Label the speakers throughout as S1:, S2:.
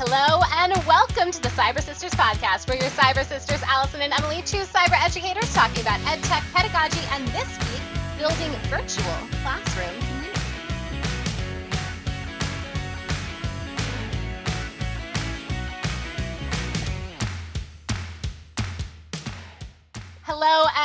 S1: Hello and welcome to the Cyber Sisters podcast, where your Cyber Sisters, Allison and Emily, two cyber educators talking about ed tech, pedagogy, and this week, building virtual classroom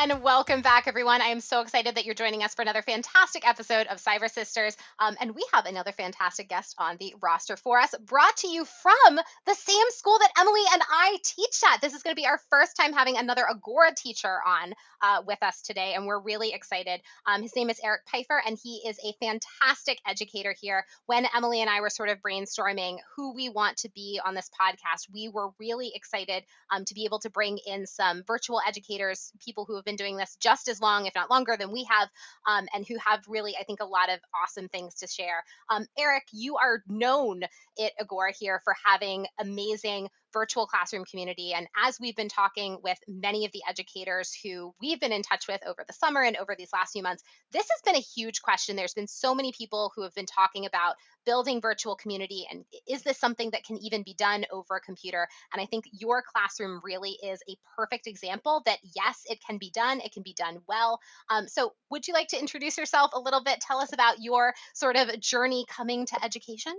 S1: and welcome back, everyone. I am so excited that you're joining us for another fantastic episode of Cyber Sisters. Um, and we have another fantastic guest on the roster for us, brought to you from the same school that Emily and I teach at. This is going to be our first time having another Agora teacher on uh, with us today, and we're really excited. Um, his name is Eric Pfeiffer, and he is a fantastic educator here. When Emily and I were sort of brainstorming who we want to be on this podcast, we were really excited um, to be able to bring in some virtual educators people who have been doing this just as long, if not longer, than we have, um, and who have really, I think, a lot of awesome things to share. Um, Eric, you are known at Agora here for having amazing virtual classroom community. And as we've been talking with many of the educators who we've been in touch with over the summer and over these last few months, this has been a huge question. There's been so many people who have been talking about building virtual community and is this something that can even be done over a computer? And I think your classroom really is a perfect example that yes, it can be done, it can be done well. Um, so, would you like to introduce yourself a little bit? Tell us about your sort of journey coming to education.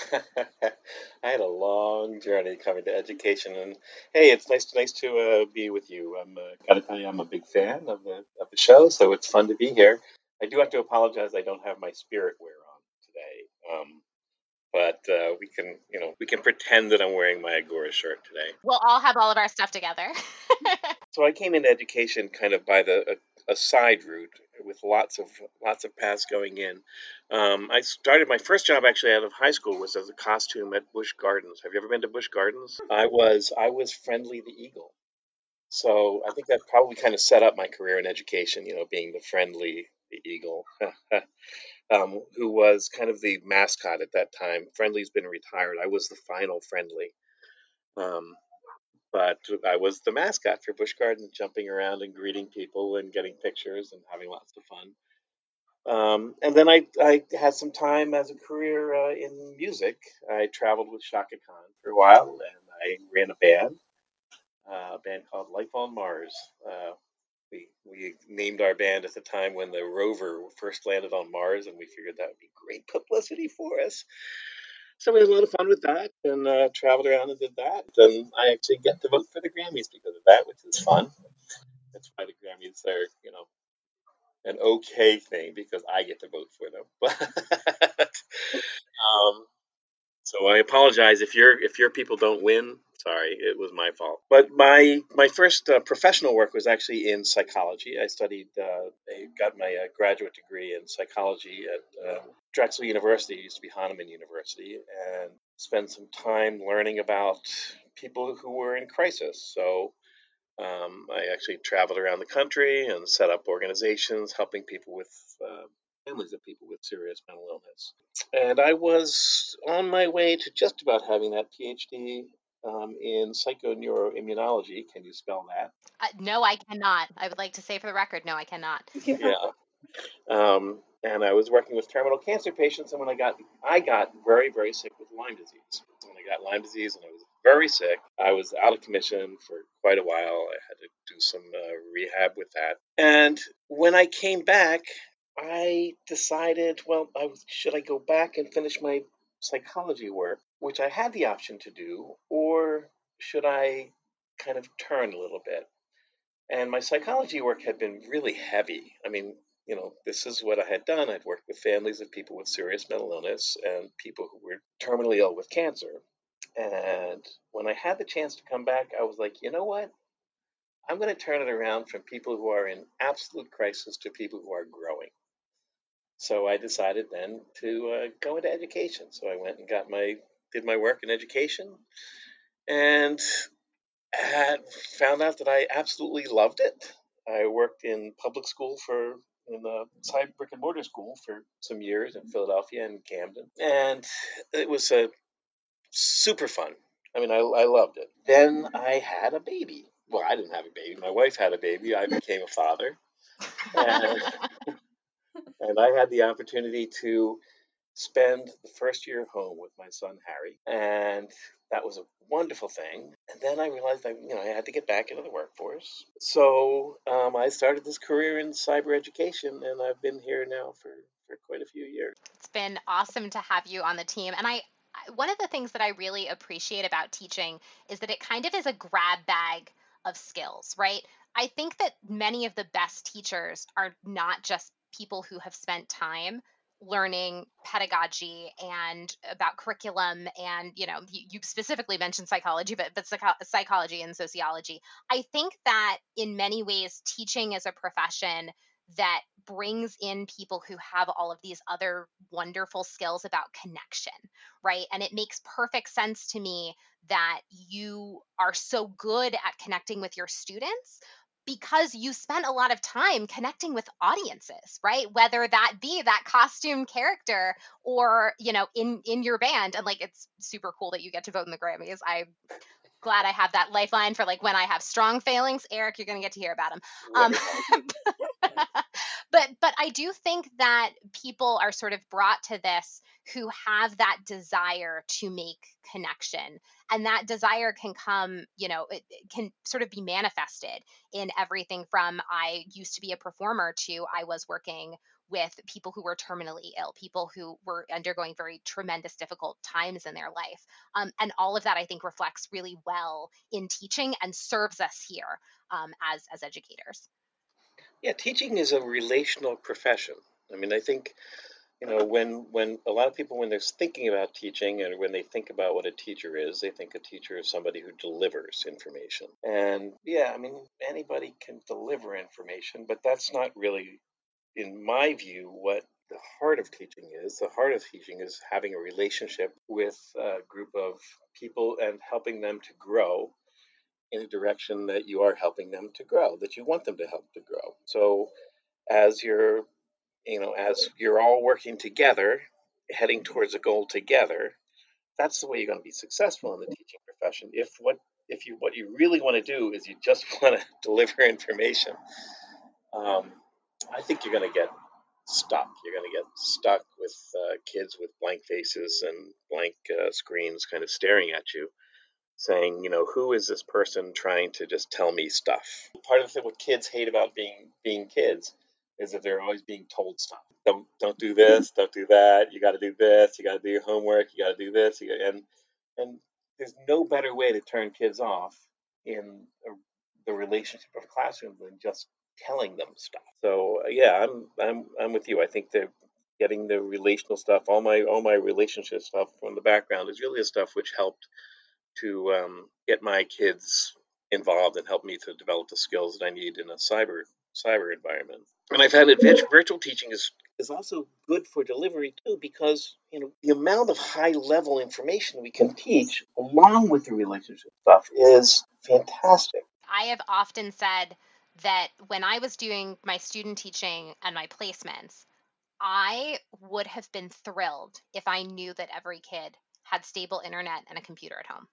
S2: I had a long journey coming to education, and hey, it's nice nice to uh, be with you. I'm uh, gotta tell you, I'm a big fan of the of the show, so it's fun to be here. I do have to apologize; I don't have my spirit wear on today. Um, but uh, we can, you know, we can pretend that I'm wearing my Agora shirt today.
S1: We'll all have all of our stuff together.
S2: so I came into education kind of by the a, side route with lots of lots of paths going in. Um, I started my first job actually out of high school was as a costume at Busch Gardens. Have you ever been to Busch Gardens? I was I was Friendly the Eagle. So I think that probably kind of set up my career in education. You know, being the friendly the eagle. um, who was kind of the mascot at that time. Friendly's been retired. I was the final Friendly. Um, but I was the mascot for Busch Garden, jumping around and greeting people and getting pictures and having lots of fun. Um, and then I, I had some time as a career uh, in music. I traveled with Chaka Khan for a while, and I ran a band, uh, a band called Life on Mars. Uh, we we named our band at the time when the rover first landed on Mars, and we figured that would be great publicity for us. So we had a lot of fun with that, and uh, traveled around and did that. And I actually get to vote for the Grammys because of that, which is fun. That's why the Grammys are, you know, an okay thing because I get to vote for them. Um, so I apologize if your if your people don't win. Sorry, it was my fault. But my my first uh, professional work was actually in psychology. I studied, uh, I got my uh, graduate degree in psychology at uh, Drexel University. It used to be Hahnemann University, and spent some time learning about people who were in crisis. So um, I actually traveled around the country and set up organizations helping people with uh, families of people with serious mental illness. And I was on my way to just about having that PhD um, in psychoneuroimmunology. Can you spell that?
S1: Uh, no, I cannot. I would like to say for the record, no, I cannot.
S2: yeah. Um, and I was working with terminal cancer patients, and when I got I got very very sick with Lyme disease. When I got Lyme disease, and I was very sick, I was out of commission for quite a while. I had to do some uh, rehab with that. And when I came back, I decided, well, I was, should I go back and finish my psychology work, which I had the option to do, or should I kind of turn a little bit? And my psychology work had been really heavy. I mean, you know, this is what I had done. I'd worked with families of people with serious mental illness and people who were terminally ill with cancer. And when I had the chance to come back, I was like, you know what? I'm going to turn it around from people who are in absolute crisis to people who are growing. So I decided then to uh, go into education. So I went and got my did my work in education, and had found out that I absolutely loved it. I worked in public school for in the side brick and mortar school for some years in Philadelphia and Camden, and it was a super fun. I mean, I, I loved it. Then I had a baby. Well, I didn't have a baby. My wife had a baby. I became a father. And and I had the opportunity to spend the first year home with my son Harry, and that was a wonderful thing. And then I realized I, you know, I had to get back into the workforce. So um, I started this career in cyber education, and I've been here now for for quite a few years.
S1: It's been awesome to have you on the team, and I. One of the things that I really appreciate about teaching is that it kind of is a grab bag of skills, right? I think that many of the best teachers are not just people who have spent time learning pedagogy and about curriculum and you know you, specifically mentioned psychology but but psycho- psychology and sociology. I think that in many ways teaching is a profession that brings in people who have all of these other wonderful skills about connection right? And it makes perfect sense to me that you are so good at connecting with your students because you spent a lot of time connecting with audiences right? Whether that be that costume character or you know in in your band and like it's super cool that you get to vote in the grammys. I am glad i have that lifeline for like when i have strong failings eric you're going to get to hear about them um, but but i do think that people are sort of brought to this who have that desire to make connection and that desire can come you know it, it can sort of be manifested in everything from i used to be a performer to i was working with people who were terminally ill, people who were undergoing very tremendous, difficult times in their life. Um, and all of that, I think, reflects really well in teaching and serves us here um, as, as educators.
S2: Yeah, teaching is a relational profession. I mean, I think you know when when a lot of people when they're thinking about teaching and when they think about what a teacher is they think a teacher is somebody who delivers information and yeah i mean anybody can deliver information but that's not really in my view what the heart of teaching is the heart of teaching is having a relationship with a group of people and helping them to grow in a direction that you are helping them to grow that you want them to help to grow so as you're you know, as you're all working together, heading towards a goal together, that's the way you're going to be successful in the teaching profession. If what if you what you really want to do is you just want to deliver information, um, I think you're going to get stuck. You're going to get stuck with uh, kids with blank faces and blank uh, screens, kind of staring at you, saying, you know, who is this person trying to just tell me stuff? Part of the thing what kids hate about being being kids is that they're always being told stuff. Don't don't do this, don't do that. You got to do this. You got to do your homework. You got to do this. Gotta, and and there's no better way to turn kids off in a, the relationship of a classroom than just telling them stuff. So uh, yeah, I'm I'm I'm with you. I think that getting the relational stuff, all my all my relationship stuff from the background is really the stuff which helped to um, get my kids involved and help me to develop the skills that I need in a cyber cyber environment. And I found that virtual teaching is is also good for delivery too because you know the amount of high level information we can teach along with the relationship stuff is fantastic.
S1: I have often said that when I was doing my student teaching and my placements, I would have been thrilled if I knew that every kid had stable internet and a computer at home.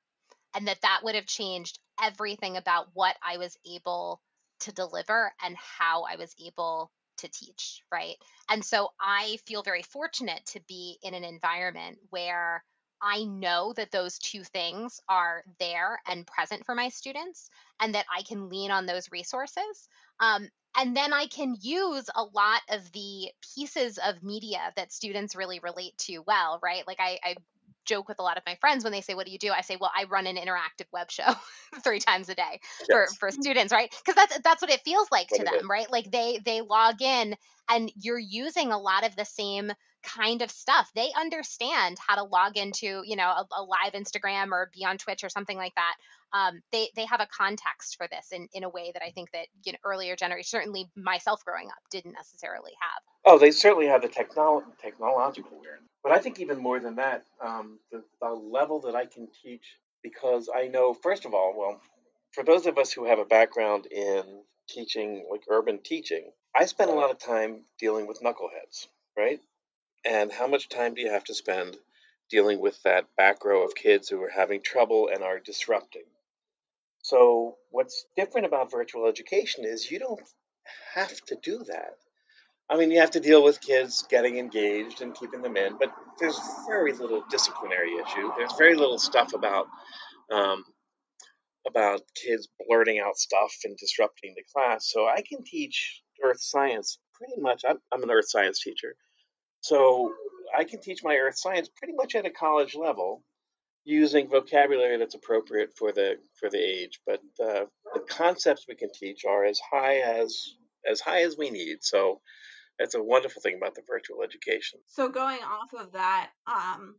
S1: And that that would have changed everything about what I was able to deliver and how I was able to teach, right? And so I feel very fortunate to be in an environment where I know that those two things are there and present for my students, and that I can lean on those resources. Um, and then I can use a lot of the pieces of media that students really relate to well, right? Like I, I joke with a lot of my friends when they say, "What do you do?" I say, "Well, I run an interactive web show three times a day yes. for for students, right? Because that's that's what it feels like what to them, right? Like they they log in and you're using a lot of the same kind of stuff. They understand how to log into, you know, a, a live Instagram or be on Twitch or something like that. Um, they they have a context for this in, in a way that I think that you know earlier generation, certainly myself growing up, didn't necessarily have.
S2: Oh, they certainly have the technolo- technological awareness. But I think even more than that, um, the, the level that I can teach, because I know, first of all, well, for those of us who have a background in teaching, like urban teaching, I spend a lot of time dealing with knuckleheads, right? And how much time do you have to spend dealing with that back row of kids who are having trouble and are disrupting? So, what's different about virtual education is you don't have to do that. I mean, you have to deal with kids getting engaged and keeping them in, but there's very little disciplinary issue. There's very little stuff about um, about kids blurting out stuff and disrupting the class. So I can teach earth science pretty much. I'm, I'm an earth science teacher, so I can teach my earth science pretty much at a college level using vocabulary that's appropriate for the for the age. But uh, the concepts we can teach are as high as as high as we need. So that's a wonderful thing about the virtual education.
S3: So going off of that, um,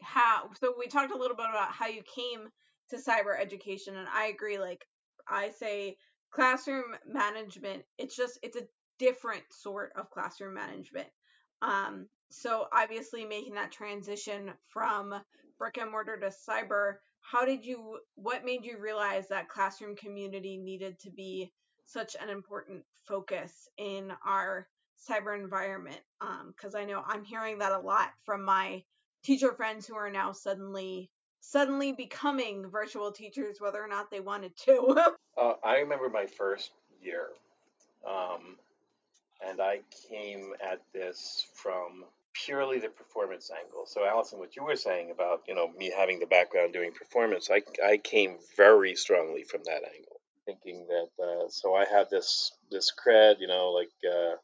S3: how so we talked a little bit about how you came to cyber education, and I agree. Like I say, classroom management. It's just it's a different sort of classroom management. Um, so obviously making that transition from brick and mortar to cyber, how did you what made you realize that classroom community needed to be such an important focus in our cyber environment? Because um, I know I'm hearing that a lot from my teacher friends who are now suddenly suddenly becoming virtual teachers whether or not they wanted to
S2: uh, i remember my first year um, and i came at this from purely the performance angle so allison what you were saying about you know me having the background doing performance i, I came very strongly from that angle thinking that uh, so i had this this cred you know like uh,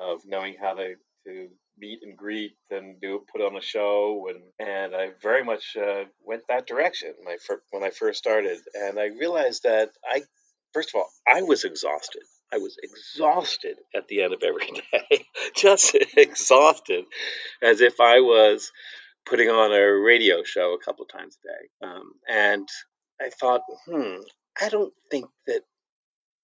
S2: of knowing how to, to meet and greet and do put on a show and and I very much uh, went that direction my fir- when I first started. And I realized that I first of all I was exhausted. I was exhausted at the end of every day. Just exhausted as if I was putting on a radio show a couple times a day. Um, and I thought hmm I don't think that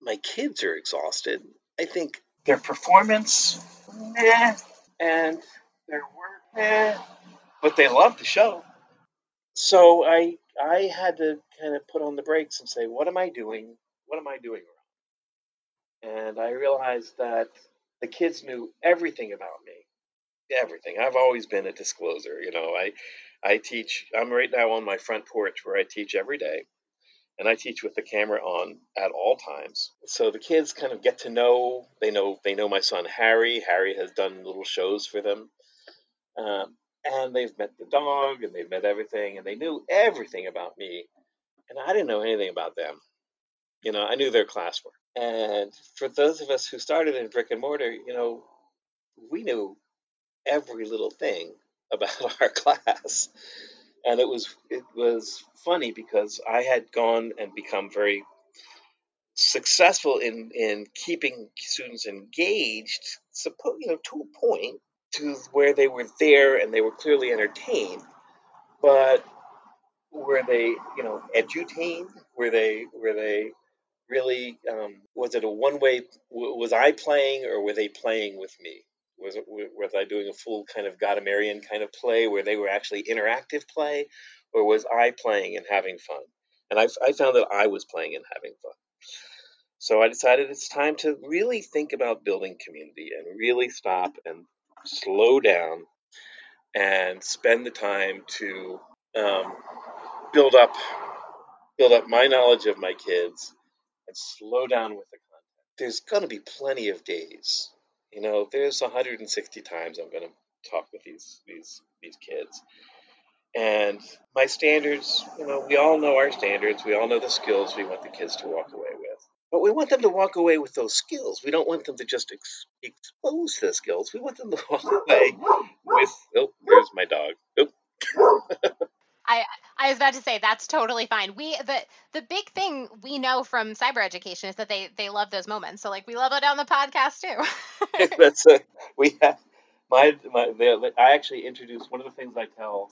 S2: my kids are exhausted. I think their performance, nah, and their work, nah, but they love the show. So I I had to kind of put on the brakes and say, what am I doing? What am I doing wrong? And I realized that the kids knew everything about me, everything. I've always been a discloser. You know, I I teach. I'm right now on my front porch where I teach every day and I teach with the camera on at all times. So the kids kind of get to know. They know they know my son Harry. Harry has done little shows for them, um, and they've met the dog and they've met everything, and they knew everything about me, and I didn't know anything about them. You know, I knew their classwork. And for those of us who started in brick and mortar, you know, we knew every little thing about our class and it was it was funny because I had gone and become very successful in in keeping students engaged, suppose you know to a point to where they were there and they were clearly entertained, but were they you know edutained? Were they were they really um, was it a one way? Was I playing or were they playing with me? Was I doing a full kind of Gadamersian kind of play where they were actually interactive play, or was I playing and having fun? And I, I found that I was playing and having fun. So I decided it's time to really think about building community and really stop and slow down and spend the time to um, build up build up my knowledge of my kids and slow down with the content. There's going to be plenty of days you know, there's 160 times I'm going to talk with these these these kids. And my standards, you know, we all know our standards. We all know the skills we want the kids to walk away with. But we want them to walk away with those skills. We don't want them to just ex- expose the skills. We want them to walk away with. Oh, there's my dog. Oh.
S1: I I was about to say that's totally fine. We the the big thing we know from cyber education is that they they love those moments. So like we love it on the podcast too.
S2: that's a, we have my my the, I actually introduced one of the things I tell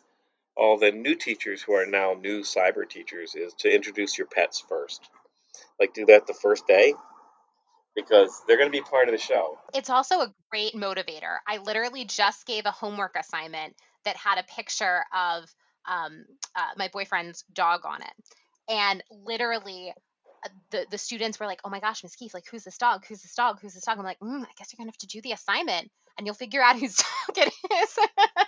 S2: all the new teachers who are now new cyber teachers is to introduce your pets first. Like do that the first day because they're going to be part of the show.
S1: It's also a great motivator. I literally just gave a homework assignment that had a picture of um, uh, my boyfriend's dog on it. And literally, uh, the the students were like, "Oh my gosh, Miss Keefe, like who's this dog? Who's this dog? Who's this dog?" I'm like, mm, "I guess you're gonna have to do the assignment, and you'll figure out whose dog it is."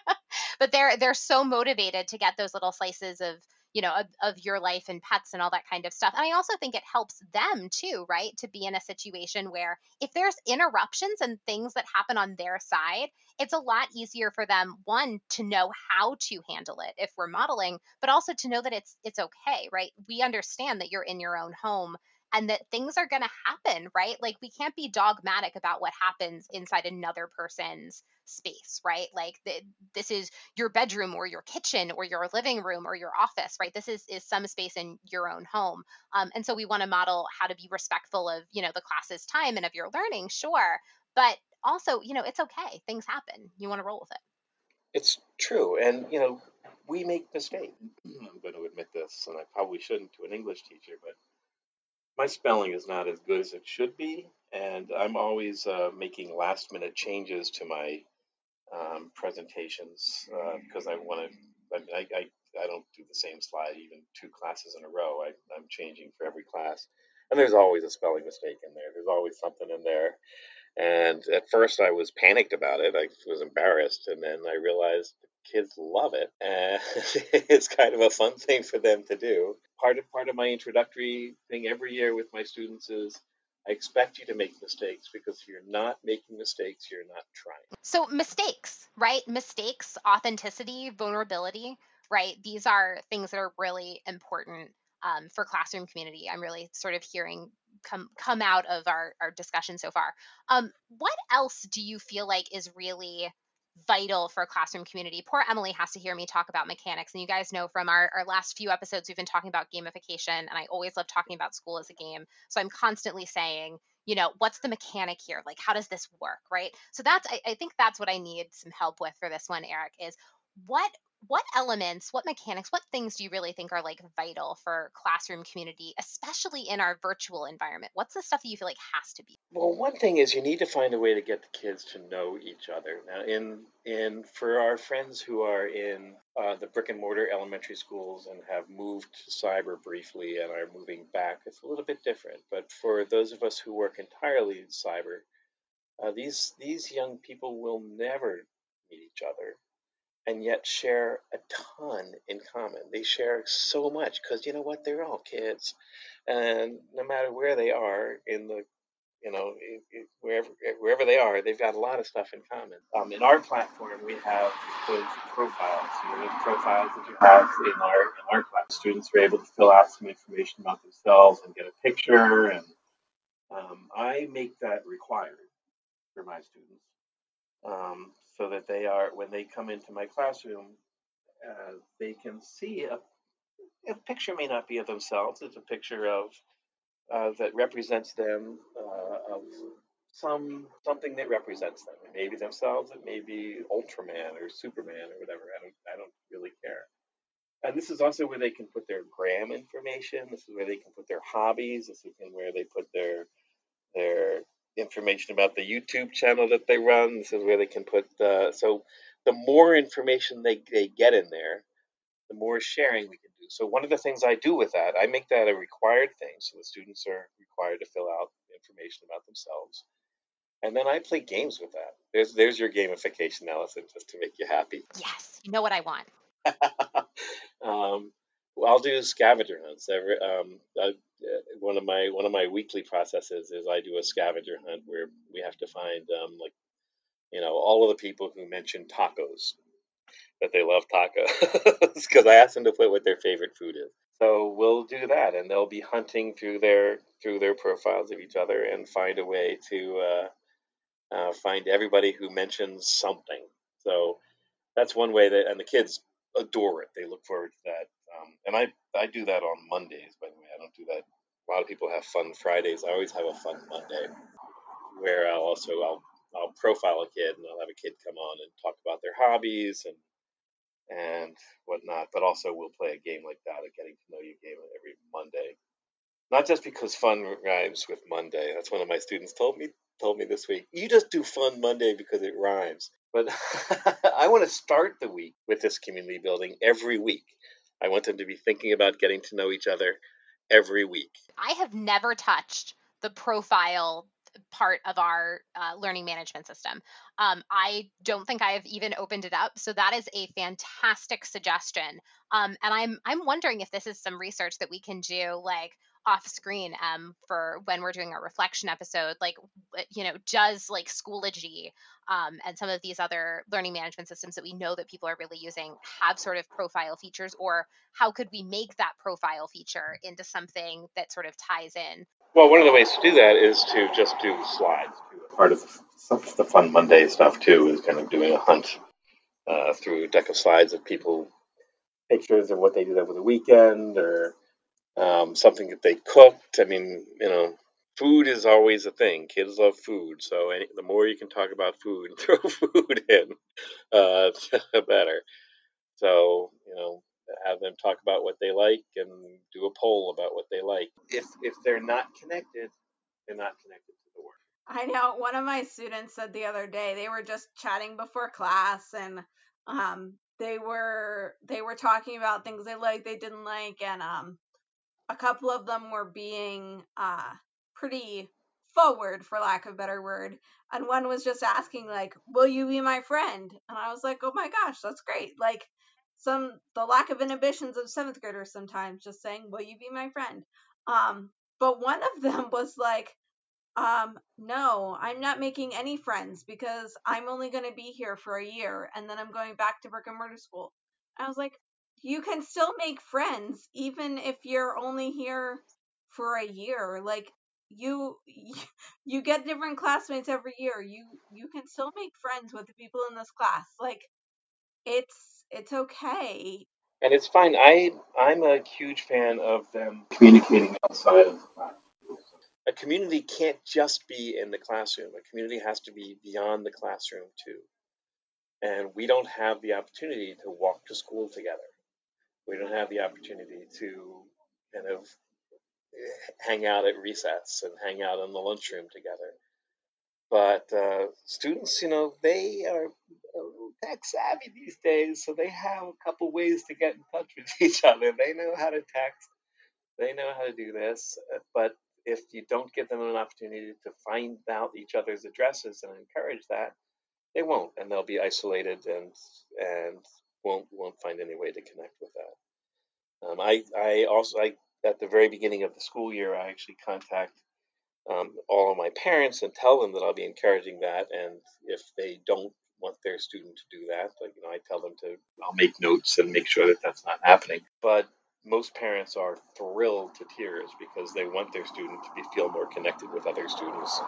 S1: but they're they're so motivated to get those little slices of you know of, of your life and pets and all that kind of stuff and i also think it helps them too right to be in a situation where if there's interruptions and things that happen on their side it's a lot easier for them one to know how to handle it if we're modeling but also to know that it's it's okay right we understand that you're in your own home and that things are going to happen, right? Like we can't be dogmatic about what happens inside another person's space, right? Like the, this is your bedroom or your kitchen or your living room or your office, right? This is is some space in your own home, um, and so we want to model how to be respectful of you know the class's time and of your learning, sure, but also you know it's okay. Things happen. You want to roll with it.
S2: It's true, and you know we make mistakes. I'm going to admit this, and I probably shouldn't to an English teacher, but my spelling is not as good as it should be, and I'm always uh, making last minute changes to my um, presentations uh, because I want to. I, I, I don't do the same slide even two classes in a row. I, I'm changing for every class, and there's always a spelling mistake in there. There's always something in there. And at first, I was panicked about it. I was embarrassed, and then I realized kids love it, and it's kind of a fun thing for them to do. Part of part of my introductory thing every year with my students is I expect you to make mistakes because if you're not making mistakes, you're not trying.
S1: So mistakes, right? Mistakes, authenticity, vulnerability, right? These are things that are really important um, for classroom community. I'm really sort of hearing come come out of our, our discussion so far. Um, what else do you feel like is really vital for a classroom community. Poor Emily has to hear me talk about mechanics. And you guys know from our, our last few episodes, we've been talking about gamification, and I always love talking about school as a game. So I'm constantly saying, you know, what's the mechanic here? Like, how does this work? Right. So that's, I, I think that's what I need some help with for this one, Eric, is what what elements, what mechanics, what things do you really think are like vital for classroom community, especially in our virtual environment? What's the stuff that you feel like has to be?
S2: Well, one thing is you need to find a way to get the kids to know each other. Now, in in for our friends who are in uh, the brick and mortar elementary schools and have moved to cyber briefly and are moving back, it's a little bit different. But for those of us who work entirely in cyber, uh, these these young people will never meet each other and yet share a ton in common. They share so much because you know what? They're all kids, and no matter where they are in the you know, it, it, wherever wherever they are, they've got a lot of stuff in common. Um, in our platform, we have profiles. You know, profiles that you have in our in our class. Students are able to fill out some information about themselves and get a picture, and um, I make that required for my students. Um, so that they are when they come into my classroom, uh, they can see a, a picture may not be of themselves. It's a picture of uh, that represents them uh, of some something that represents them. It may be themselves. It may be Ultraman or Superman or whatever. I don't I don't really care. And this is also where they can put their gram information. This is where they can put their hobbies. This is where they put their their information about the YouTube channel that they run. This is where they can put the so the more information they, they get in there, the more sharing we can do. So one of the things I do with that, I make that a required thing. So the students are required to fill out information about themselves. And then I play games with that. There's there's your gamification, Allison, just to make you happy.
S1: Yes, you know what I want.
S2: um, I'll do scavenger hunts. Every um, uh, one of my one of my weekly processes is I do a scavenger hunt where we have to find um, like you know all of the people who mention tacos that they love tacos because I asked them to put what their favorite food is. So we'll do that, and they'll be hunting through their through their profiles of each other and find a way to uh, uh, find everybody who mentions something. So that's one way that, and the kids adore it. They look forward to that um, and I, I do that on Mondays, by the way. I don't do that. A lot of people have fun Fridays. I always have a fun Monday where I'll also I'll I'll profile a kid and I'll have a kid come on and talk about their hobbies and and whatnot. But also we'll play a game like that, a getting to know you game every Monday. Not just because fun rhymes with Monday. That's one of my students told me told me this week. You just do fun Monday because it rhymes. But I want to start the week with this community building every week. I want them to be thinking about getting to know each other every week.
S1: I have never touched the profile part of our uh, learning management system. Um, I don't think I have even opened it up, so that is a fantastic suggestion. Um, and I'm I'm wondering if this is some research that we can do, like off screen um, for when we're doing our reflection episode like you know does like schoology um, and some of these other learning management systems that we know that people are really using have sort of profile features or how could we make that profile feature into something that sort of ties in?
S2: Well one of the ways to do that is to just do slides. Part of the fun monday stuff too is kind of doing a hunt uh, through a deck of slides of people pictures of what they did over the weekend or um, something that they cooked. I mean, you know, food is always a thing. Kids love food, so any, the more you can talk about food and throw food in, uh, the better. So you know, have them talk about what they like and do a poll about what they like. If if they're not connected, they're not connected to the work.
S3: I know one of my students said the other day they were just chatting before class and um they were they were talking about things they liked, they didn't like, and um a couple of them were being uh, pretty forward, for lack of a better word. And one was just asking, like, will you be my friend? And I was like, oh my gosh, that's great. Like, some, the lack of inhibitions of seventh graders sometimes just saying, will you be my friend? Um, but one of them was like, um, no, I'm not making any friends because I'm only going to be here for a year and then I'm going back to brick and mortar school. I was like, you can still make friends even if you're only here for a year like you you get different classmates every year you you can still make friends with the people in this class like it's it's okay.
S2: And it's fine i i'm a huge fan of them communicating outside of the class. A community can't just be in the classroom a community has to be beyond the classroom too. And we don't have the opportunity to walk to school together we don't have the opportunity to kind of hang out at recess and hang out in the lunchroom together. But uh, students, you know, they are tech savvy these days, so they have a couple ways to get in touch with each other. They know how to text, they know how to do this. Uh, but if you don't give them an opportunity to find out each other's addresses and encourage that, they won't, and they'll be isolated and and won't won't find any way to connect with that. Um, I I also I at the very beginning of the school year I actually contact um, all of my parents and tell them that I'll be encouraging that, and if they don't want their student to do that, like you know, I tell them to I'll make notes and make sure that that's not happening. But most parents are thrilled to tears because they want their student to be, feel more connected with other students.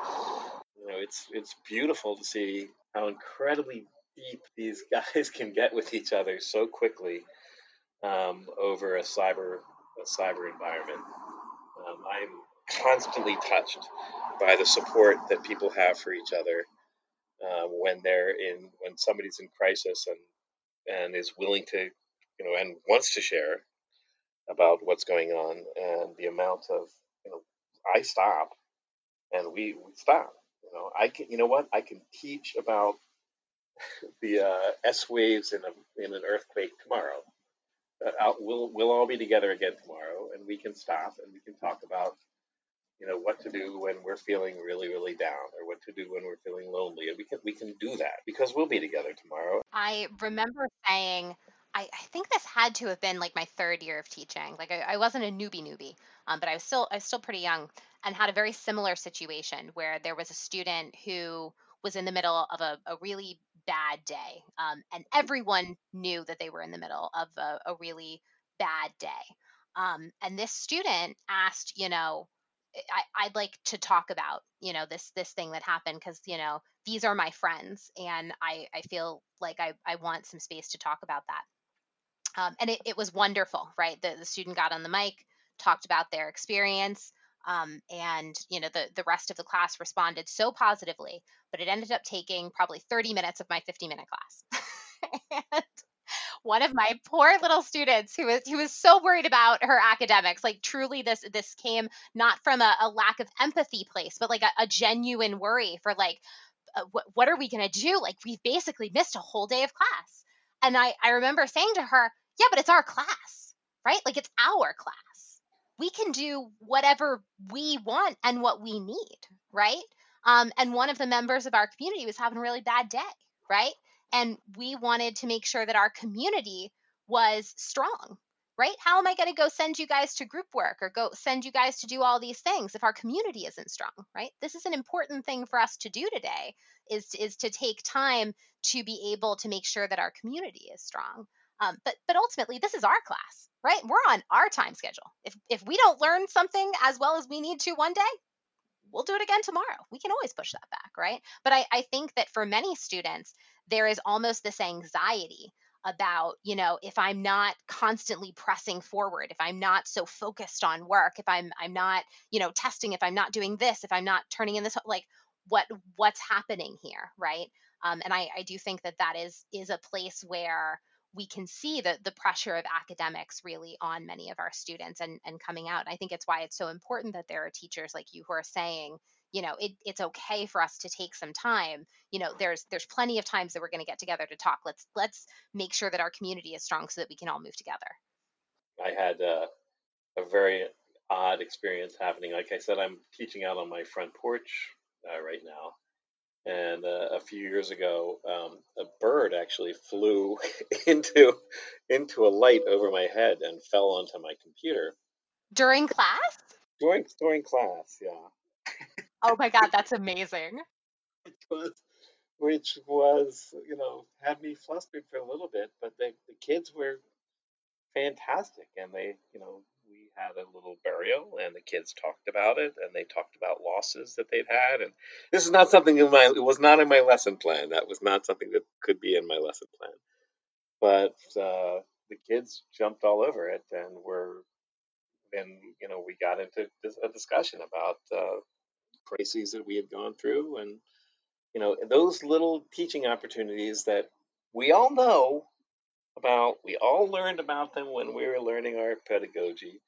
S2: You know, it's it's beautiful to see how incredibly deep these guys can get with each other so quickly um, over a cyber a cyber environment. Um, I'm constantly touched by the support that people have for each other uh, when they're in when somebody's in crisis and and is willing to you know and wants to share about what's going on and the amount of you know I stop and we, we stop you know I can you know what I can teach about the uh, S waves in a in an earthquake tomorrow. Uh, we'll we'll all be together again tomorrow, and we can stop and we can talk about you know what to do when we're feeling really really down or what to do when we're feeling lonely. And we can we can do that because we'll be together tomorrow.
S1: I remember saying I, I think this had to have been like my third year of teaching. Like i, I wasn't a newbie newbie um, but i was still i was still pretty young and had a very similar situation where there was a student who was in the middle of a, a really bad day. Um, and everyone knew that they were in the middle of a, a really bad day. Um, and this student asked, you know, I, would like to talk about, you know, this this thing that happened because, you know, these are my friends, and I I feel like I I want some space to talk about that. Um, and it, it was wonderful, right? The the student got on the mic, talked about their experience, um, and you know the the rest of the class responded so positively but it ended up taking probably 30 minutes of my 50 minute class. And one of my poor little students who was who was so worried about her academics like truly this this came not from a, a lack of empathy place but like a, a genuine worry for like uh, what, what are we going to do? Like we've basically missed a whole day of class. And i i remember saying to her yeah but it's our class right? Like it's our class we can do whatever we want and what we need, right? Um, and one of the members of our community was having a really bad day, right? And we wanted to make sure that our community was strong, right? How am I going to go send you guys to group work or go send you guys to do all these things if our community isn't strong, right? This is an important thing for us to do today is is to take time to be able to make sure that our community is strong. Um, but but ultimately, this is our class, right? We're on our time schedule. If if we don't learn something as well as we need to one day, we'll do it again tomorrow. We can always push that back, right? But I, I think that for many students, there is almost this anxiety about you know if i'm not constantly pressing forward if i'm not so focused on work if i'm i'm not you know testing if i'm not doing this if i'm not turning in this like what what's happening here right um, and I, I do think that that is is a place where we can see the, the pressure of academics really on many of our students and, and coming out. I think it's why it's so important that there are teachers like you who are saying, you know, it, it's okay for us to take some time. You know, there's there's plenty of times that we're going to get together to talk. Let's let's make sure that our community is strong so that we can all move together.
S2: I had uh, a very odd experience happening. Like I said, I'm teaching out on my front porch uh, right now, and uh, a few years ago, um, a bird actually flew into into a light over my head and fell onto my computer
S1: during class.
S2: During during class, yeah.
S1: oh my god, that's amazing.
S2: which was, which was, you know, had me flustered for a little bit, but the the kids were fantastic, and they, you know, we had a little burial and the kids talked about it and they talked about losses that they'd had and this is not something in my it was not in my lesson plan. That was not something that could be in my lesson plan. But uh, the kids jumped all over it and were then you know we got into a discussion about uh, crises that we had gone through and you know those little teaching opportunities that we all know about we all learned about them when we were learning our pedagogy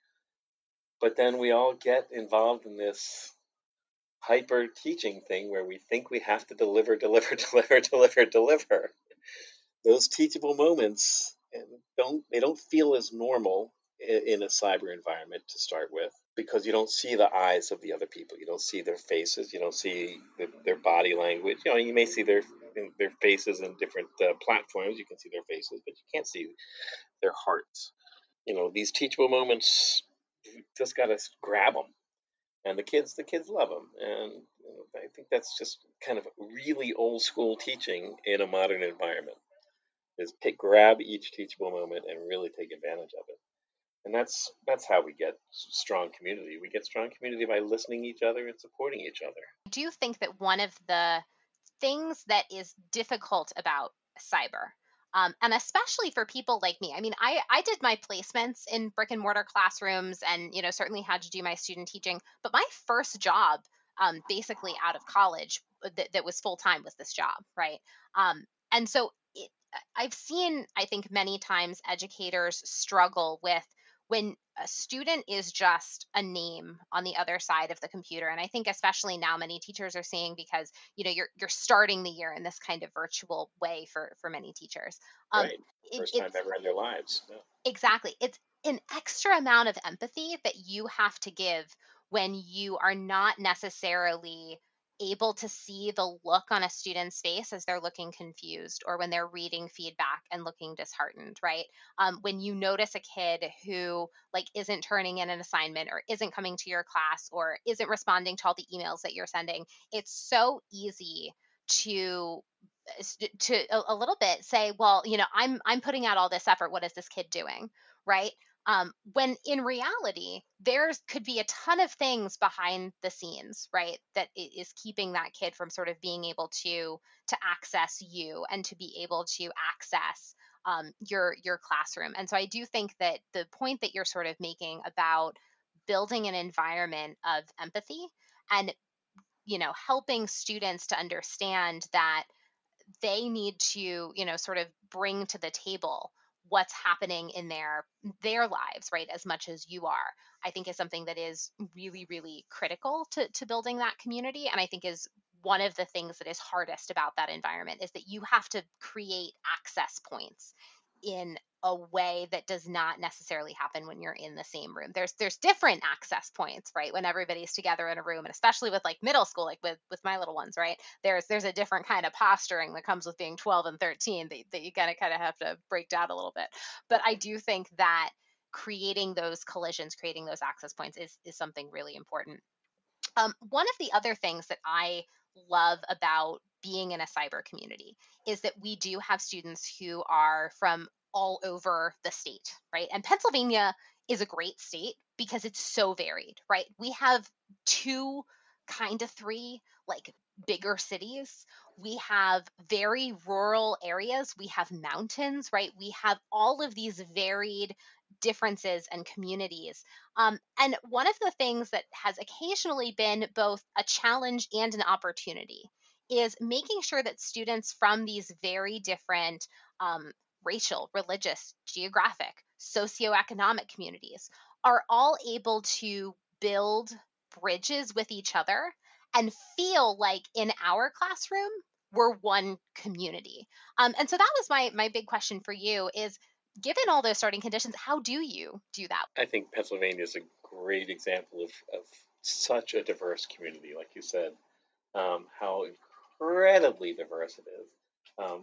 S2: but then we all get involved in this hyper teaching thing where we think we have to deliver deliver deliver deliver deliver. Those teachable moments don't they don't feel as normal in a cyber environment to start with because you don't see the eyes of the other people. You don't see their faces. You don't see the, their body language. You know you may see their their faces in different uh, platforms. You can see their faces but you can't see their hearts. You know these teachable moments just got to grab them and the kids the kids love them and you know, i think that's just kind of really old school teaching in a modern environment is pick grab each teachable moment and really take advantage of it. And that's that's how we get strong community. We get strong community by listening to each other and supporting each other.
S1: Do you think that one of the things that is difficult about cyber um, and especially for people like me. I mean I, I did my placements in brick and mortar classrooms and you know certainly had to do my student teaching but my first job um, basically out of college uh, that, that was full time was this job right? Um, and so it, i've seen i think many times educators struggle with when a student is just a name on the other side of the computer and i think especially now many teachers are seeing because you know you're you're starting the year in this kind of virtual way for for many teachers.
S2: Um, right. first it, time ever in their lives yeah.
S1: exactly. It's an extra amount of empathy that you have to give when you are not necessarily able to see the look on a student's face as they're looking confused or when they're reading feedback and looking disheartened right? Um, when you notice a kid who like isn't turning in an assignment or isn't coming to your class or isn't responding to all the emails that you're sending it's so easy to to a, a little bit say well you know i'm i'm putting out all this effort. What is this kid doing? Right um, when in reality there could be a ton of things behind the scenes right that is keeping that kid from sort of being able to to access you and to be able to access um, your your classroom. And so i do think that the point that you're sort of making about building an environment of empathy and you know helping students to understand that they need to you know sort of bring to the table what's happening in their their lives right as much as you are i think is something that is really really critical to, to building that community and i think is one of the things that is hardest about that environment is that you have to create access points in a way that does not necessarily happen when you're in the same room. There's there's different access points, right? When everybody's together in a room, and especially with like middle school, like with with my little ones, right? There's there's a different kind of posturing that comes with being 12 and 13 that, that you kind of kind of have to break down a little bit. But I do think that creating those collisions, creating those access points is is something really important. Um, one of the other things that I love about being in a cyber community is that we do have students who are from all over the state, right? And Pennsylvania is a great state because it's so varied, right? We have two, kind of three, like bigger cities. We have very rural areas. We have mountains, right? We have all of these varied differences and communities. Um, and one of the things that has occasionally been both a challenge and an opportunity is making sure that students from these very different um, racial, religious, geographic, socioeconomic communities are all able to build bridges with each other and feel like in our classroom we're one community. Um, and so that was my my big question for you is given all those starting conditions, how do you do that?
S2: I think Pennsylvania is a great example of, of such a diverse community, like you said, um, how incredibly diverse it is. Um,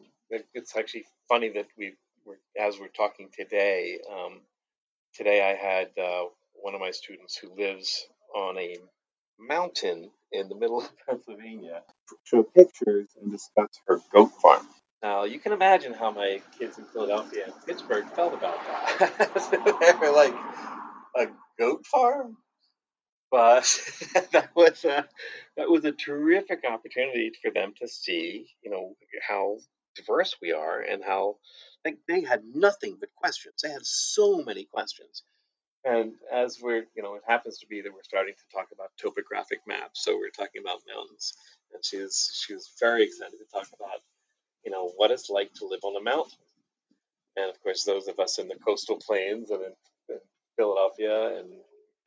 S2: it's actually funny that we, were as we're talking today, um, today I had uh, one of my students who lives on a mountain in the middle of Pennsylvania show pictures and discuss her goat farm. Now you can imagine how my kids in Philadelphia and Pittsburgh felt about that. they were like, a goat farm? But that was a that was a terrific opportunity for them to see, you know, how diverse we are and how like they had nothing but questions. They had so many questions. And as we're, you know, it happens to be that we're starting to talk about topographic maps. So we're talking about mountains. And she's she was very excited to talk about you know, what it's like to live on a mountain. And of course, those of us in the coastal plains and in, in Philadelphia and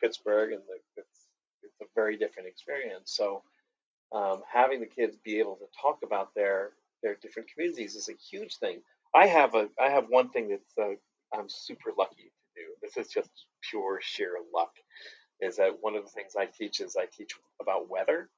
S2: Pittsburgh, and the, it's, it's a very different experience. So, um, having the kids be able to talk about their their different communities is a huge thing. I have a I have one thing that's uh, I'm super lucky to do. This is just pure sheer luck. Is that one of the things I teach is I teach about weather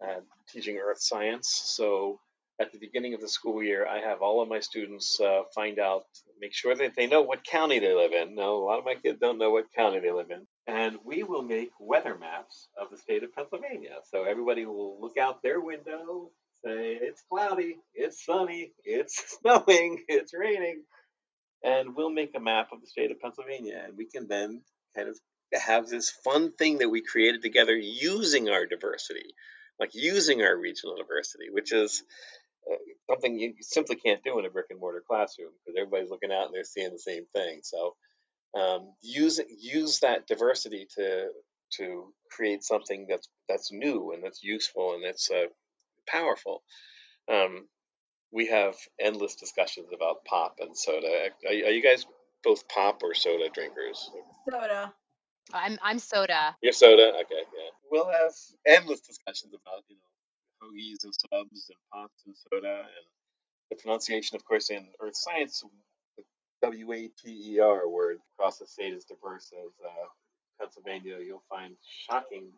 S2: and teaching earth science. So at the beginning of the school year, I have all of my students uh, find out, make sure that they know what county they live in. Now, a lot of my kids don't know what county they live in. And we will make weather maps of the state of Pennsylvania. So everybody will look out their window, say, it's cloudy, it's sunny, it's snowing, it's raining. And we'll make a map of the state of Pennsylvania. And we can then kind of have this fun thing that we created together using our diversity, like using our regional diversity, which is uh, something you simply can't do in a brick and mortar classroom because everybody's looking out and they're seeing the same thing. So um, use use that diversity to to create something that's that's new and that's useful and that's uh, powerful. Um, we have endless discussions about pop and soda. Are, are you guys both pop or soda drinkers?
S3: Soda.
S1: I'm I'm soda.
S2: You're soda. Okay, yeah. We'll have endless discussions about you know hoagies and subs and pops and soda and the pronunciation, of course, in earth science, W A T E R word across the state is diverse as uh, Pennsylvania. You'll find shocking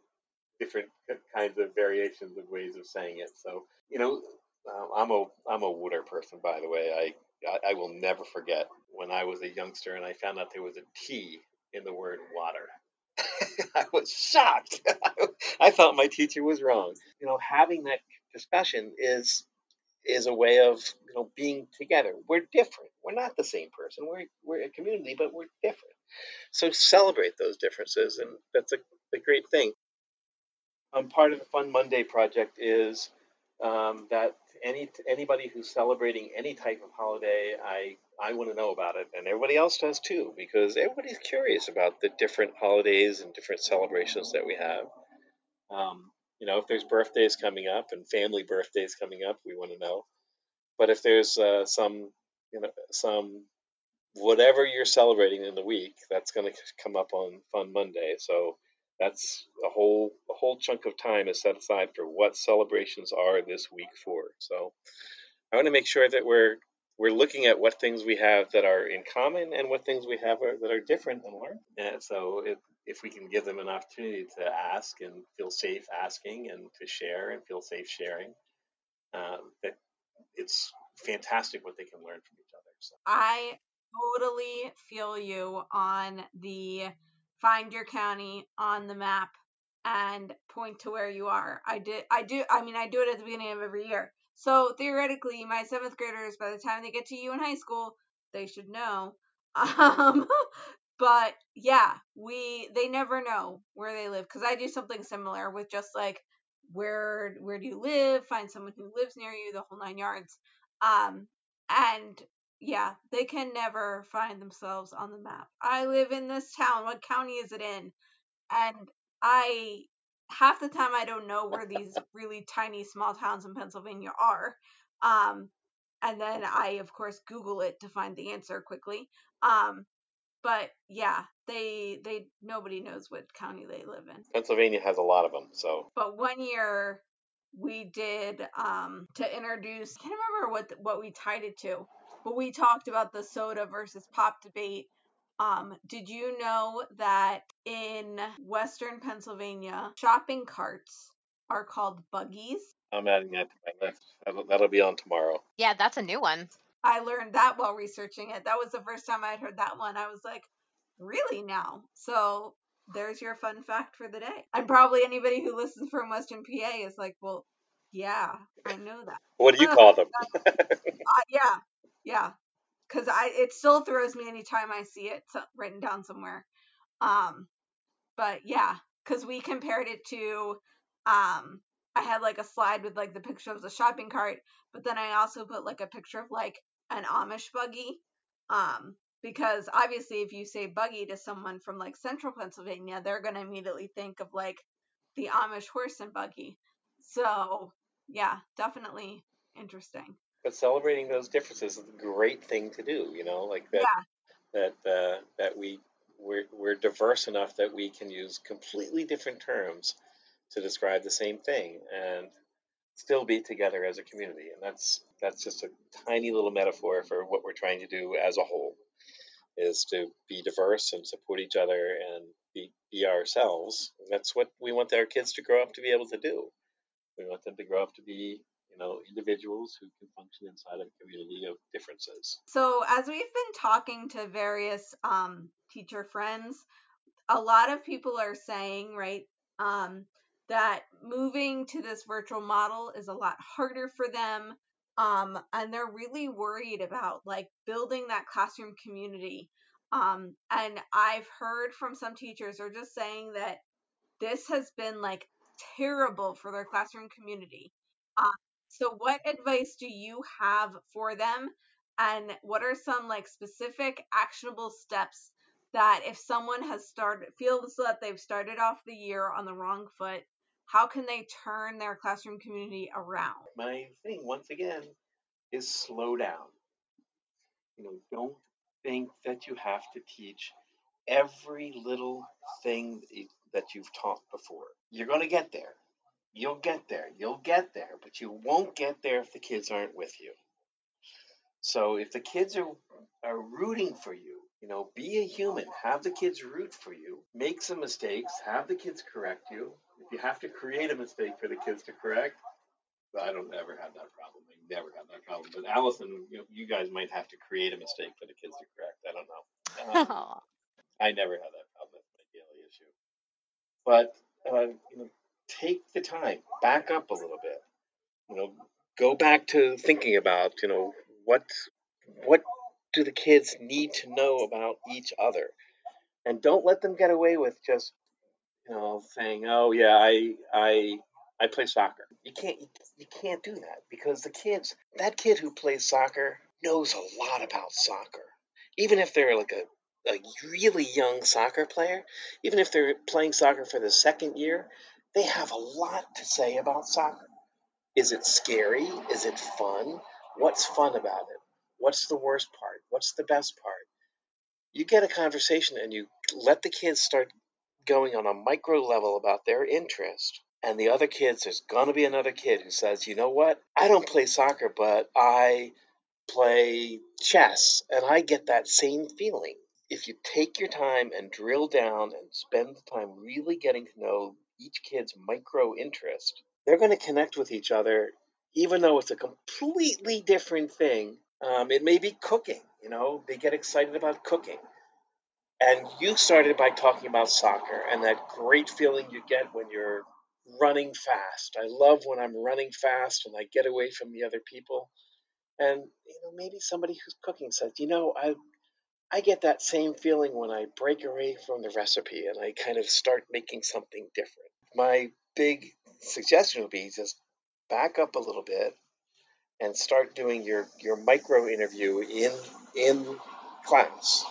S2: different kinds of variations of ways of saying it. So, you know, uh, I'm a I'm a water person, by the way. I, I I will never forget when I was a youngster and I found out there was a T in the word water. I was shocked. I thought my teacher was wrong. You know, having that discussion is is a way of you know being together. We're different. We're not the same person. We're we're a community, but we're different. So celebrate those differences, and that's a, a great thing. Um, part of the Fun Monday project is um, that any anybody who's celebrating any type of holiday, I I want to know about it, and everybody else does too, because everybody's curious about the different holidays and different celebrations that we have. Um, you know, if there's birthdays coming up and family birthdays coming up, we want to know. But if there's uh, some, you know, some whatever you're celebrating in the week, that's going to come up on Fun Monday. So that's a whole a whole chunk of time is set aside for what celebrations are this week for. So I want to make sure that we're we're looking at what things we have that are in common and what things we have are, that are different and learn. And so if, if we can give them an opportunity to ask and feel safe asking and to share and feel safe sharing, um, that it's fantastic what they can learn from each other. So.
S3: I totally feel you on the find your county on the map and point to where you are. I did I do I mean I do it at the beginning of every year. So theoretically my seventh graders by the time they get to you in high school, they should know. Um but yeah, we they never know where they live because I do something similar with just like where where do you live, find someone who lives near you, the whole nine yards. Um and yeah, they can never find themselves on the map. I live in this town. What county is it in? And I half the time I don't know where these really tiny small towns in Pennsylvania are. Um, and then I of course Google it to find the answer quickly. Um, but yeah, they they nobody knows what county they live in.
S2: Pennsylvania has a lot of them, so.
S3: But one year we did um to introduce. I can't remember what what we tied it to, but we talked about the soda versus pop debate. Um, did you know that in Western Pennsylvania, shopping carts are called buggies?
S2: I'm adding that to my list. That'll, that'll be on tomorrow.
S1: Yeah, that's a new one.
S3: I learned that while researching it. That was the first time I'd heard that one. I was like, really now? So there's your fun fact for the day. And probably anybody who listens from Western PA is like, well, yeah, I know that.
S2: What do you call them?
S3: uh, yeah, yeah. Because I it still throws me anytime I see it written down somewhere. Um, but yeah, because we compared it to um I had like a slide with like the picture of the shopping cart, but then I also put like a picture of like an Amish buggy. Um, because obviously if you say buggy to someone from like central Pennsylvania, they're gonna immediately think of like the Amish horse and buggy. So yeah, definitely interesting.
S2: But celebrating those differences is a great thing to do, you know, like that
S3: Yeah.
S2: that uh, that we we're, we're diverse enough that we can use completely different terms to describe the same thing and still be together as a community. And that's that's just a tiny little metaphor for what we're trying to do as a whole is to be diverse and support each other and be, be ourselves. And that's what we want our kids to grow up to be able to do. We want them to grow up to be, know, individuals who can function inside of a community of differences.
S3: So as we've been talking to various um, teacher friends, a lot of people are saying, right, um, that moving to this virtual model is a lot harder for them. Um, and they're really worried about like building that classroom community. Um, and I've heard from some teachers are just saying that this has been like terrible for their classroom community. Uh, so, what advice do you have for them? And what are some like specific actionable steps that if someone has started feels that they've started off the year on the wrong foot, how can they turn their classroom community around?
S2: My thing, once again, is slow down. You know, don't think that you have to teach every little thing that you- that you've taught before. You're going to get there. You'll get there. You'll get there, but you won't get there if the kids aren't with you. So if the kids are are rooting for you, you know, be a human. Have the kids root for you. Make some mistakes. Have the kids correct you. If you have to create a mistake for the kids to correct, I don't ever have that problem. I never have that problem. But Allison, you, know, you guys might have to create a mistake for the kids to correct. I don't know. Um, I never have that problem. That's my daily issue. But uh, you know, take the time, back up a little bit. You know, go back to thinking about you know what what do the kids need to know about each other, and don't let them get away with just you know saying, oh yeah, I I I play soccer. You can't you can't do that because the kids that kid who plays soccer knows a lot about soccer, even if they're like a a really young soccer player, even if they're playing soccer for the second year, they have a lot to say about soccer. Is it scary? Is it fun? What's fun about it? What's the worst part? What's the best part? You get a conversation and you let the kids start going on a micro level about their interest. And the other kids, there's going to be another kid who says, you know what? I don't play soccer, but I play chess, and I get that same feeling. If you take your time and drill down and spend the time really getting to know each kid's micro interest, they're going to connect with each other, even though it's a completely different thing. Um, it may be cooking, you know, they get excited about cooking. And you started by talking about soccer and that great feeling you get when you're running fast. I love when I'm running fast and I get away from the other people. And you know, maybe somebody who's cooking says, you know, I I get that same feeling when I break away from the recipe and I kind of start making something different. My big suggestion would be just back up a little bit and start doing your, your micro interview in in class.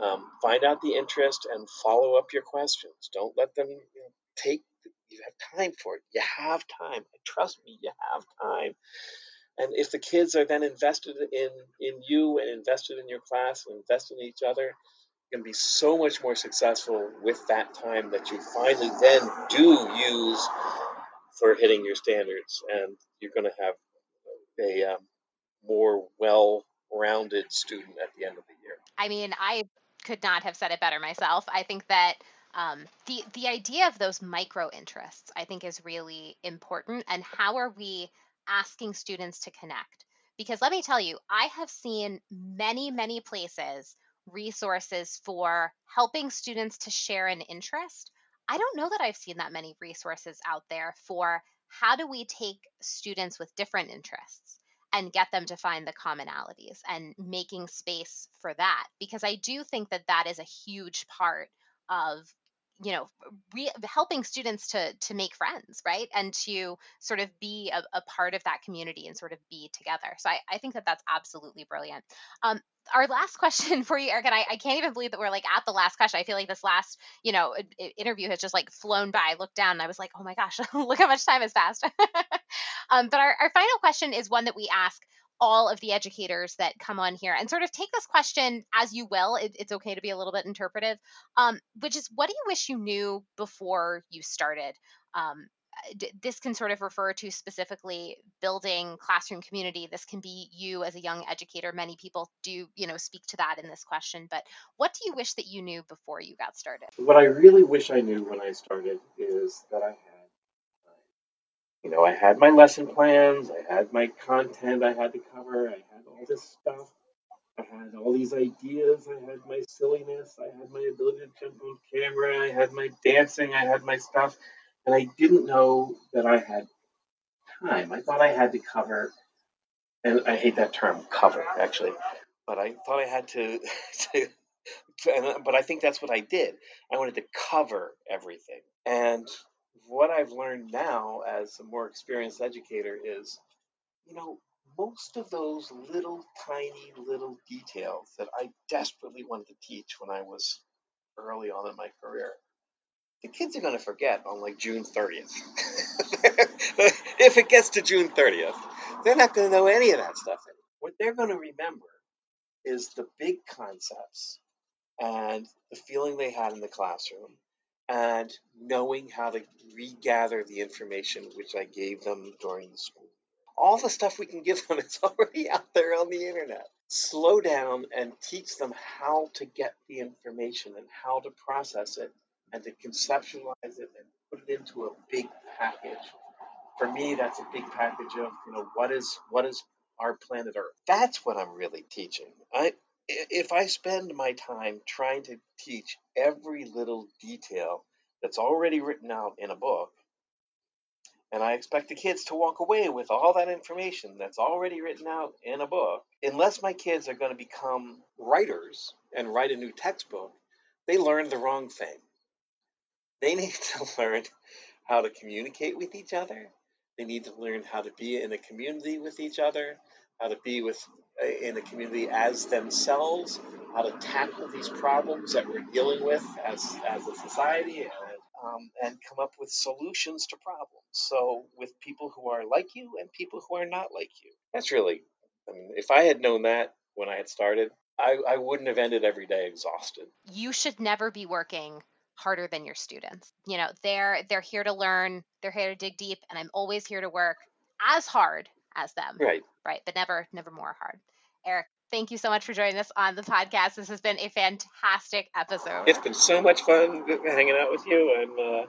S2: Um, find out the interest and follow up your questions. Don't let them you know, take. You have time for it. You have time. Trust me, you have time. And if the kids are then invested in in you and invested in your class and invested in each other, you can be so much more successful with that time that you finally then do use for hitting your standards, and you're going to have a um, more well-rounded student at the end of the year.
S1: I mean, I could not have said it better myself. I think that um, the the idea of those micro interests, I think, is really important. And how are we asking students to connect? Because let me tell you, I have seen many, many places resources for helping students to share an interest. I don't know that I've seen that many resources out there for how do we take students with different interests and get them to find the commonalities and making space for that because i do think that that is a huge part of you know re- helping students to to make friends right and to sort of be a, a, part of that community and sort of be together. So i, I think that that's absolutely brilliant. Um, our last question for you eric and I, I can't even believe that we're like at the last question. I feel like this last you know interview has just like flown by. I looked down and i was like oh my gosh look how much time has passed. Um, but our, our final question is one that we ask all of the educators that come on here and sort of take this question as you will. It, it's okay to be a little bit interpretive, um, which is what do you wish you knew before you started? Um, this can sort of refer to specifically building classroom community this can be you as a young educator many people do you know speak to that in this question but what do you wish that you knew before you got started
S2: what i really wish i knew when i started is that i you know, I had my lesson plans, I had my content I had to cover, I had all this stuff, I had all these ideas, I had my silliness, I had my ability to jump on camera, I had my dancing, I had my stuff, and I didn't know that I had time. I thought I had to cover, and I hate that term, cover, actually, but I thought I had to, to but I think that's what I did. I wanted to cover everything. And what I've learned now as a more experienced educator is, you know, most of those little tiny little details that I desperately wanted to teach when I was early on in my career, the kids are going to forget on like June 30th. if it gets to June 30th, they're not going to know any of that stuff. What they're going to remember is the big concepts and the feeling they had in the classroom and knowing how to regather the information which I gave them during the school. All the stuff we can give them is already out there on the internet. Slow down and teach them how to get the information and how to process it and to conceptualize it and put it into a big package. For me, that's a big package of, you know, what is what is our planet Earth? That's what I'm really teaching. I if I spend my time trying to teach every little detail that's already written out in a book, and I expect the kids to walk away with all that information that's already written out in a book, unless my kids are going to become writers and write a new textbook, they learned the wrong thing. They need to learn how to communicate with each other. They need to learn how to be in a community with each other, how to be with in the community as themselves, how to tackle these problems that we're dealing with as, as a society, and, um, and come up with solutions to problems. So, with people who are like you and people who are not like you. That's really, I mean, if I had known that when I had started, I, I wouldn't have ended every day exhausted.
S1: You should never be working harder than your students. You know, they're they're here to learn, they're here to dig deep, and I'm always here to work as hard as them.
S2: Right.
S1: Right. But never, never more hard. Eric, thank you so much for joining us on the podcast. This has been a fantastic episode.
S2: It's been so much fun hanging out with you. I'm uh,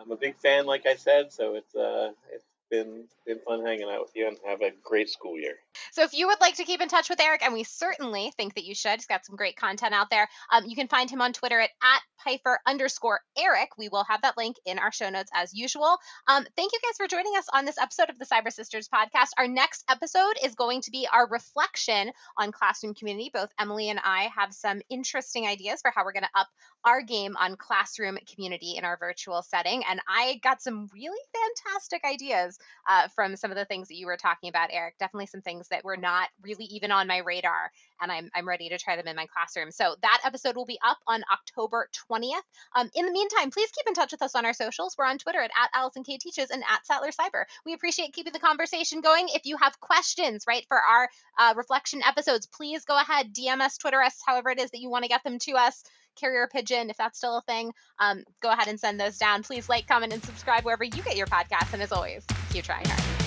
S2: I'm a big fan, like I said. So it's uh, it's been been fun hanging out with you and have a great school year.
S1: So if you would like to keep in touch with Eric, and we certainly think that you should, he's got some great content out there. Um, you can find him on Twitter at, at Pfeiffer underscore Eric. We will have that link in our show notes as usual. Um, thank you guys for joining us on this episode of the Cyber Sisters podcast. Our next episode is going to be our reflection on classroom community. Both Emily and I have some interesting ideas for how we're going to up our game on classroom community in our virtual setting. And I got some really fantastic ideas uh, from some of the things that you were talking about, Eric. Definitely some things that were not really even on my radar, and I'm, I'm ready to try them in my classroom. So that episode will be up on October 20th. Um, in the meantime, please keep in touch with us on our socials. We're on Twitter at, at Allison K Teaches and at Sattler Cyber. We appreciate keeping the conversation going. If you have questions, right, for our uh, reflection episodes, please go ahead, DM us, Twitter us, however it is that you want to get them to us carrier pigeon, if that's still a thing, um, go ahead and send those down. Please like, comment, and subscribe wherever you get your podcasts. And as always, keep trying hard.